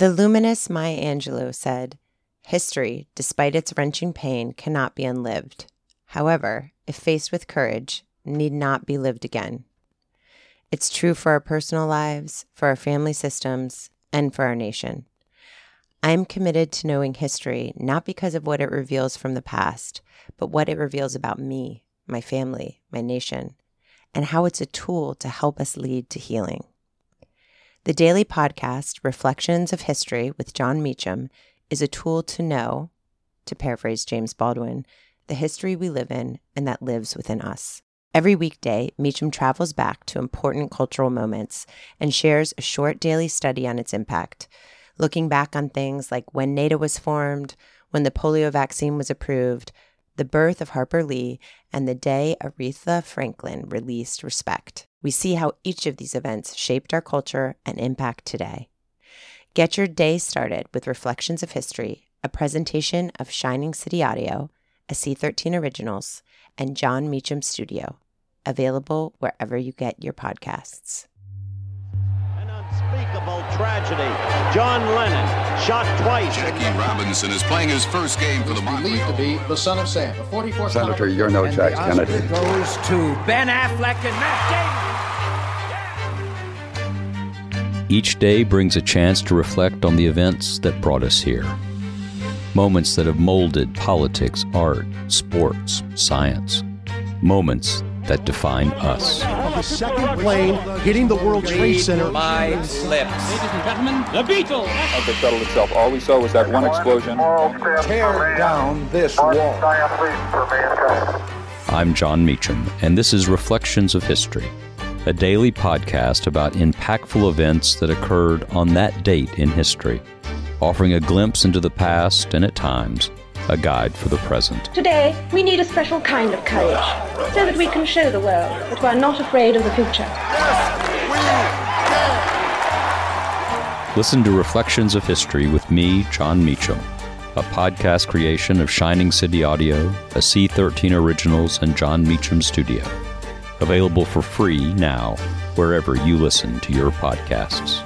The luminous Maya Angelou said, History, despite its wrenching pain, cannot be unlived. However, if faced with courage, need not be lived again. It's true for our personal lives, for our family systems, and for our nation. I am committed to knowing history not because of what it reveals from the past, but what it reveals about me, my family, my nation, and how it's a tool to help us lead to healing. The daily podcast, Reflections of History with Jon Meacham, is a tool to know, to paraphrase James Baldwin, the history we live in and that lives within us. Every weekday, Meacham travels back to important cultural moments and shares a short daily study on its impact, looking back on things like when NATO was formed, when the polio vaccine was approved, the birth of Harper Lee, and the day Aretha Franklin released Respect. We see how each of these events shaped our culture and impact today. Get your day started with Reflections of History, a presentation of Shining City Audio, a C13 Originals, and Jon Meacham Studio, available wherever you get your podcasts. An unspeakable tragedy. John Lennon shot twice. Jackie Robinson is playing his first game for the believed to be the son of Sam. A 44 Senator, you're no Jack Kennedy. goes to Ben Affleck and Matt Damon. Each day brings a chance to reflect on the events that brought us here. Moments that have molded politics, art, sports, science. Moments that define us. The second plane hitting the World Trade Center. Five slips. Ladies and gentlemen, the Beatles. Of the shuttle itself, all we saw was that one explosion. Tear down this wall. I'm Jon Meacham, and this is Reflections of History, a daily podcast about impactful events that occurred on that date in history, offering a glimpse into the past and at times, a guide for the present. Today, we need a special kind of courage so that we can show the world that we're not afraid of the future. Listen to Reflections of History with me, Jon Meacham, a podcast creation of Shining City Audio, a C13 Originals, and Jon Meacham Studio. Available for free now, wherever you listen to your podcasts.